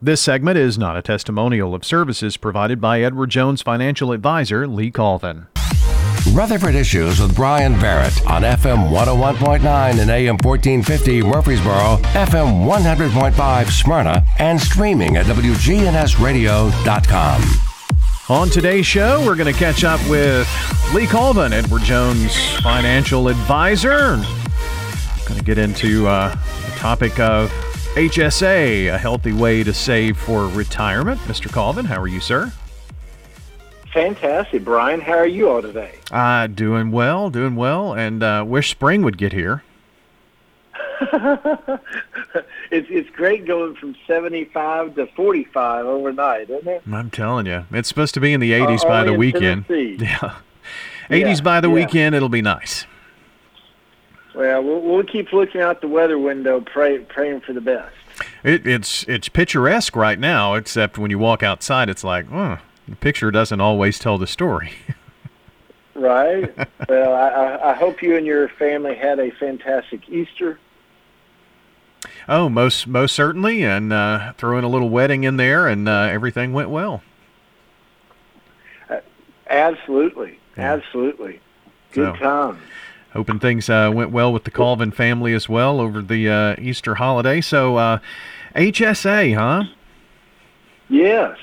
This segment is not a testimonial of services provided by Edward Jones financial advisor Lee Colvin. Rutherford Issues with Brian Barrett on FM 101.9 and AM 1450 Murfreesboro, FM 100.5 Smyrna, and streaming at WGNSradio.com. On today's show, we're going to catch up with Lee Colvin, Edward Jones financial advisor. Going to get into uh, the topic of HSA, a healthy way to save for retirement. Mr. Colvin, how are you, sir? Fantastic, Brian. How are you all today? Uh, doing well, doing well, and uh, wish spring would get here. it's it's great going from 75 to 45 overnight, isn't it? I'm telling you, it's supposed to be in the 80s uh, by the weekend. Tennessee. Yeah, 80s yeah, by the yeah. weekend. It'll be nice. Well, well, we'll keep looking out the weather window, pray, praying for the best. It, it's it's picturesque right now, except when you walk outside, it's like, oh, the picture doesn't always tell the story. right. Well, I, I hope you and your family had a fantastic Easter. Oh, most most certainly, and uh, throw in a little wedding in there, and uh, everything went well. Uh, absolutely, yeah. absolutely, good so, time. Hoping things uh, went well with the Colvin family as well over the uh, Easter holiday. So, uh, HSA, uh, huh? Yes,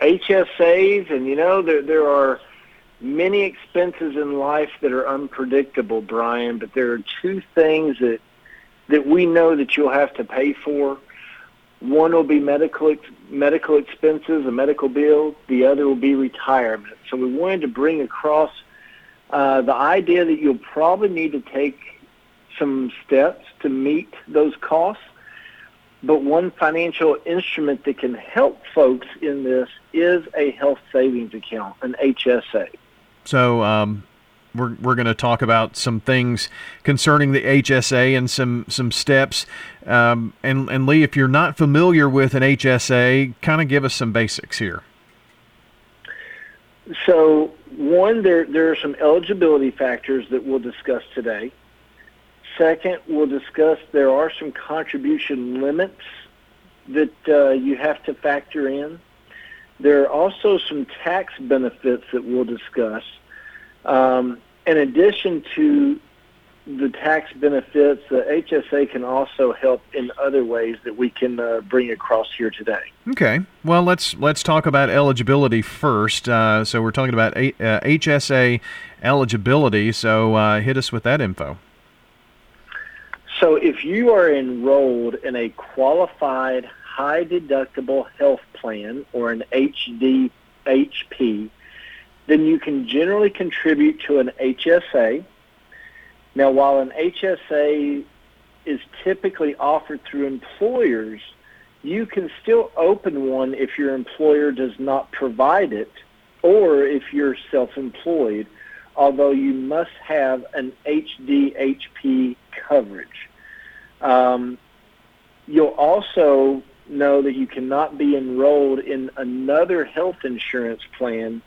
HSAs, and you know there there are many expenses in life that are unpredictable, Brian. But there are two things that that we know that you'll have to pay for. One will be medical medical expenses, a medical bill. The other will be retirement. So we wanted to bring across uh, the idea that you'll probably need to take some steps to meet those costs. But one financial instrument that can help folks in this is a health savings account, an HSA. So um, we're we're going to talk about some things concerning the HSA and some some steps. Um, and and Lee, if you're not familiar with an HSA, kind of give us some basics here. So one, there there are some eligibility factors that we'll discuss today. Second, we'll discuss there are some contribution limits that uh, you have to factor in. There are also some tax benefits that we'll discuss. Um, in addition to the tax benefits, the HSA can also help in other ways that we can uh, bring across here today. Okay. Well, let's let's talk about eligibility first. Uh, so we're talking about a, uh, HSA eligibility. So uh, hit us with that info. So if you are enrolled in a qualified high deductible health plan or an HDHP, then you can generally contribute to an HSA. Now, while an HSA is typically offered through employers, you can still open one if your employer does not provide it or if you're self-employed, although you must have an HDHP coverage. Um, you'll also know that you cannot be enrolled in another health insurance plan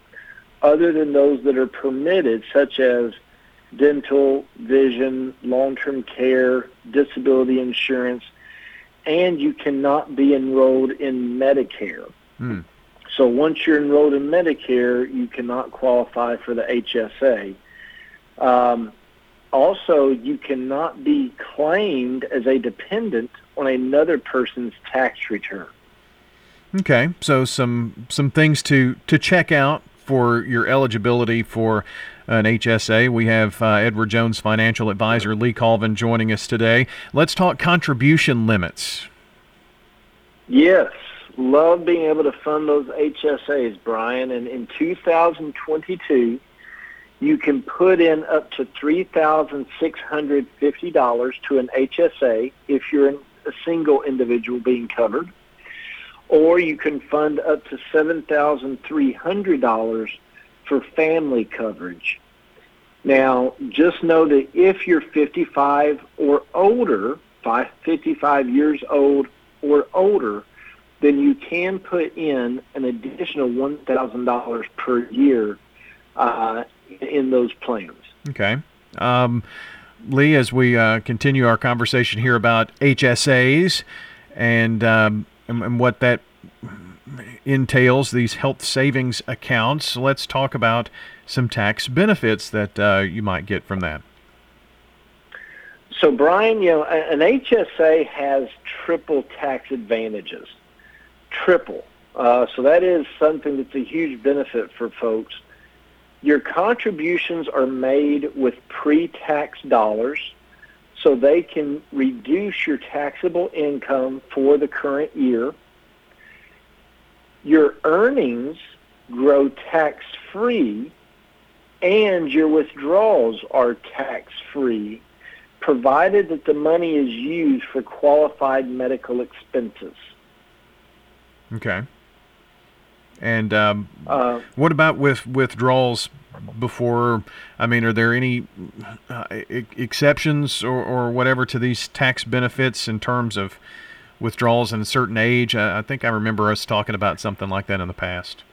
other than those that are permitted, such as dental, vision, long-term care, disability insurance, and you cannot be enrolled in Medicare. Hmm. So once you're enrolled in Medicare, you cannot qualify for the HSA. Um, also, you cannot be claimed as a dependent on another person's tax return. Okay, so some some things to to check out for your eligibility for an HSA. We have uh, Edward Jones financial advisor Lee Colvin joining us today. Let's talk contribution limits. Yes, love being able to fund those HSAs, Brian. And in 2022, you can put in up to $3,650 to an HSA if you're a single individual being covered. Or you can fund up to $7,300 for family coverage. Now, just know that if you're 55 or older, 55 years old or older, then you can put in an additional $1,000 per year uh, in those plans. Okay. Um, Lee, as we uh, continue our conversation here about HSAs and, um, and, and what that entails these health savings accounts. Let's talk about some tax benefits that uh, you might get from that. So, Brian, you know, an HSA has triple tax advantages. Triple. Uh, so that is something that's a huge benefit for folks. Your contributions are made with pre-tax dollars, so they can reduce your taxable income for the current year. Your earnings grow tax-free, and your withdrawals are tax-free, provided that the money is used for qualified medical expenses. Okay. And um, uh, what about with withdrawals before? I mean, are there any uh, exceptions or, or whatever to these tax benefits in terms of withdrawals in a certain age? I, I think I remember us talking about something like that in the past.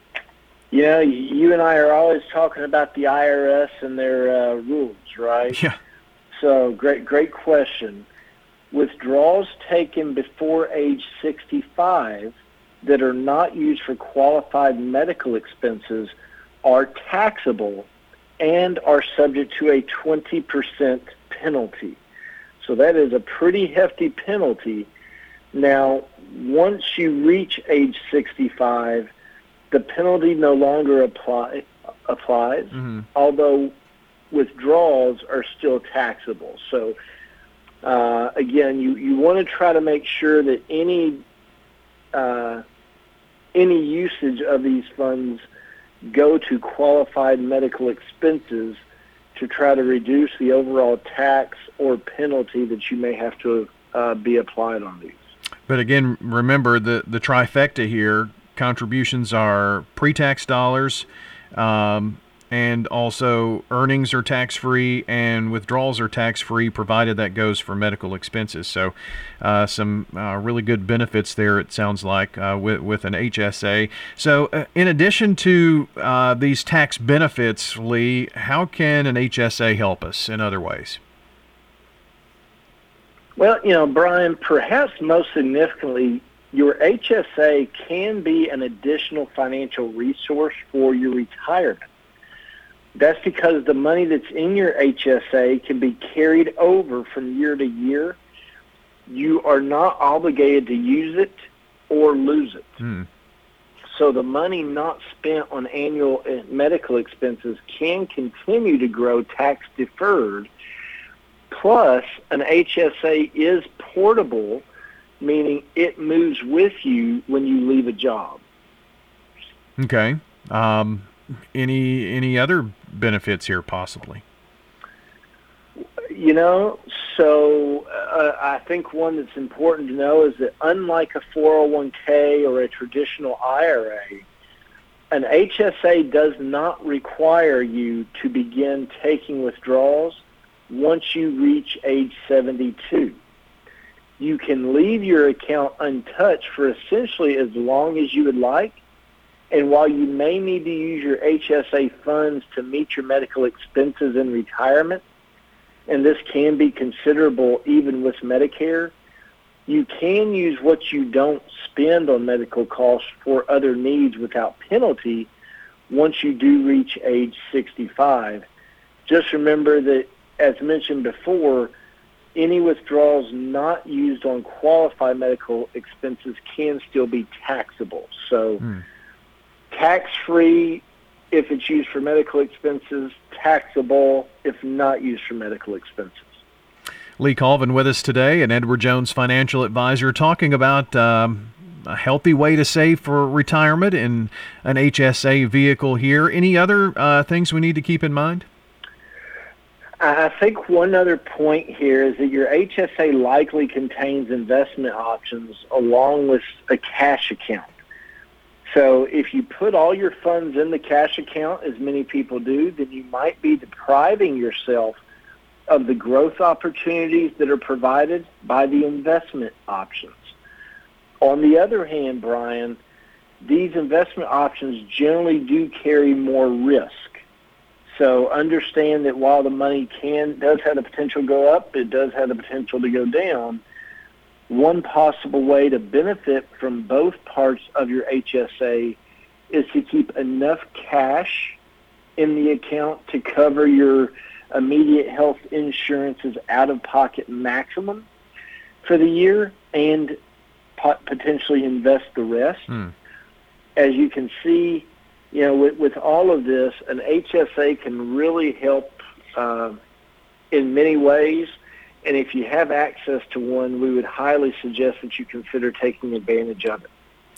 Yeah, you and I are always talking about the IRS and their uh, rules, right? Yeah. So great, great question. Withdrawals taken before age 65 that are not used for qualified medical expenses are taxable and are subject to a 20% penalty. So that is a pretty hefty penalty. Now, once you reach age 65, the penalty no longer apply, applies, mm-hmm. although withdrawals are still taxable. So, uh, again, you, you want to try to make sure that any uh, any usage of these funds go to qualified medical expenses to try to reduce the overall tax or penalty that you may have to uh, be applied on these. But again, remember the the trifecta here: contributions are pre-tax dollars, um, and also earnings are tax free and withdrawals are tax free provided that goes for medical expenses. So, uh, some uh, really good benefits there, it sounds like, uh, with, with an HSA. So, uh, in addition to uh, these tax benefits, Lee, how can an HSA help us in other ways? Well, you know, Brian, perhaps most significantly, your HSA can be an additional financial resource for your retirement. That's because the money that's in your HSA can be carried over from year to year. You are not obligated to use it or lose it. Hmm. So the money not spent on annual uh, medical expenses can continue to grow tax deferred. Plus, an HSA is portable, meaning it moves with you when you leave a job. Okay. Um, any any other benefits here possibly? You know, so uh, I think one that's important to know is that unlike a 401k or a traditional IRA, an HSA does not require you to begin taking withdrawals once you reach age 72. You can leave your account untouched for essentially as long as you would like, and while you may need to use your HSA funds to meet your medical expenses in retirement, and this can be considerable even with Medicare, you can use what you don't spend on medical costs for other needs without penalty once you do reach age 65. Just remember that, as mentioned before, any withdrawals not used on qualified medical expenses can still be taxable. So hmm tax free if it's used for medical expenses, taxable if not used for medical expenses. Lee Colvin with us today, an Edward Jones financial advisor, talking about um, a healthy way to save for retirement in an HSA vehicle here. Any other uh, things we need to keep in mind? I think one other point here is that your HSA likely contains investment options along with a cash account. So if you put all your funds in the cash account, as many people do, then you might be depriving yourself of the growth opportunities that are provided by the investment options. On the other hand, Brian, these investment options generally do carry more risk. So understand that while the money can does have the potential to go up, it does have the potential to go down. one possible way to benefit from both parts of your HSA is to keep enough cash in the account to cover your immediate health insurance's out-of-pocket maximum for the year and potentially invest the rest. Hmm. As you can see, you know, with, with all of this, an HSA can really help uh, in many ways. And if you have access to one, we would highly suggest that you consider taking advantage of it.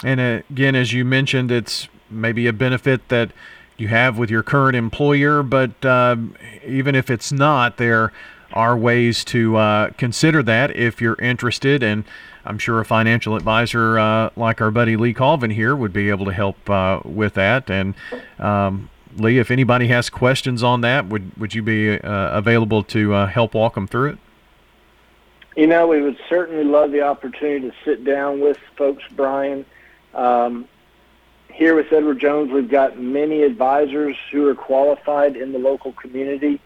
And uh, again, as you mentioned, it's maybe a benefit that you have with your current employer, but uh, even if it's not, there are ways to uh, consider that if you're interested. And I'm sure a financial advisor uh, like our buddy Lee Colvin here would be able to help uh, with that. And um, Lee, if anybody has questions on that, would would you be uh, available to uh, help walk them through it? You know, we would certainly love the opportunity to sit down with folks, Brian. Um, here with Edward Jones, we've got many advisors who are qualified in the local community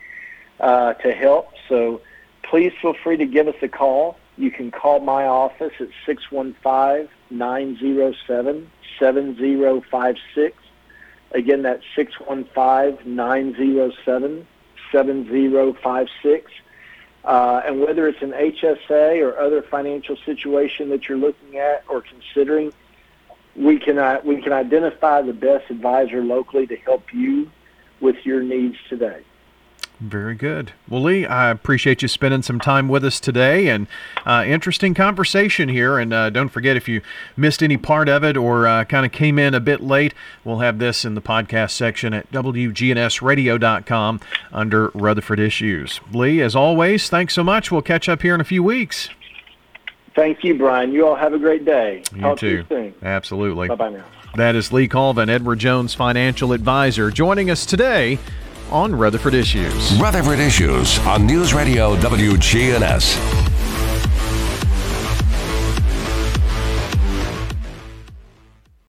uh, to help. So please feel free to give us a call. You can call my office at 615-907-7056. Again, that's 615-907-7056. Uh, and whether it's an HSA or other financial situation that you're looking at or considering, we can uh, we can identify the best advisor locally to help you with your needs today. Very good. Well, Lee, I appreciate you spending some time with us today and uh, interesting conversation here. And uh, don't forget, if you missed any part of it or uh, kind of came in a bit late, we'll have this in the podcast section at WGNSradio.com under Rutherford Issues. Lee, as always, thanks so much. We'll catch up here in a few weeks. Thank you, Brian. You all have a great day. You Talk too. To you Absolutely. Bye bye now. That is Lee Colvin, Edward Jones financial advisor, joining us today on Rutherford Issues. Rutherford Issues on News Radio WGNS.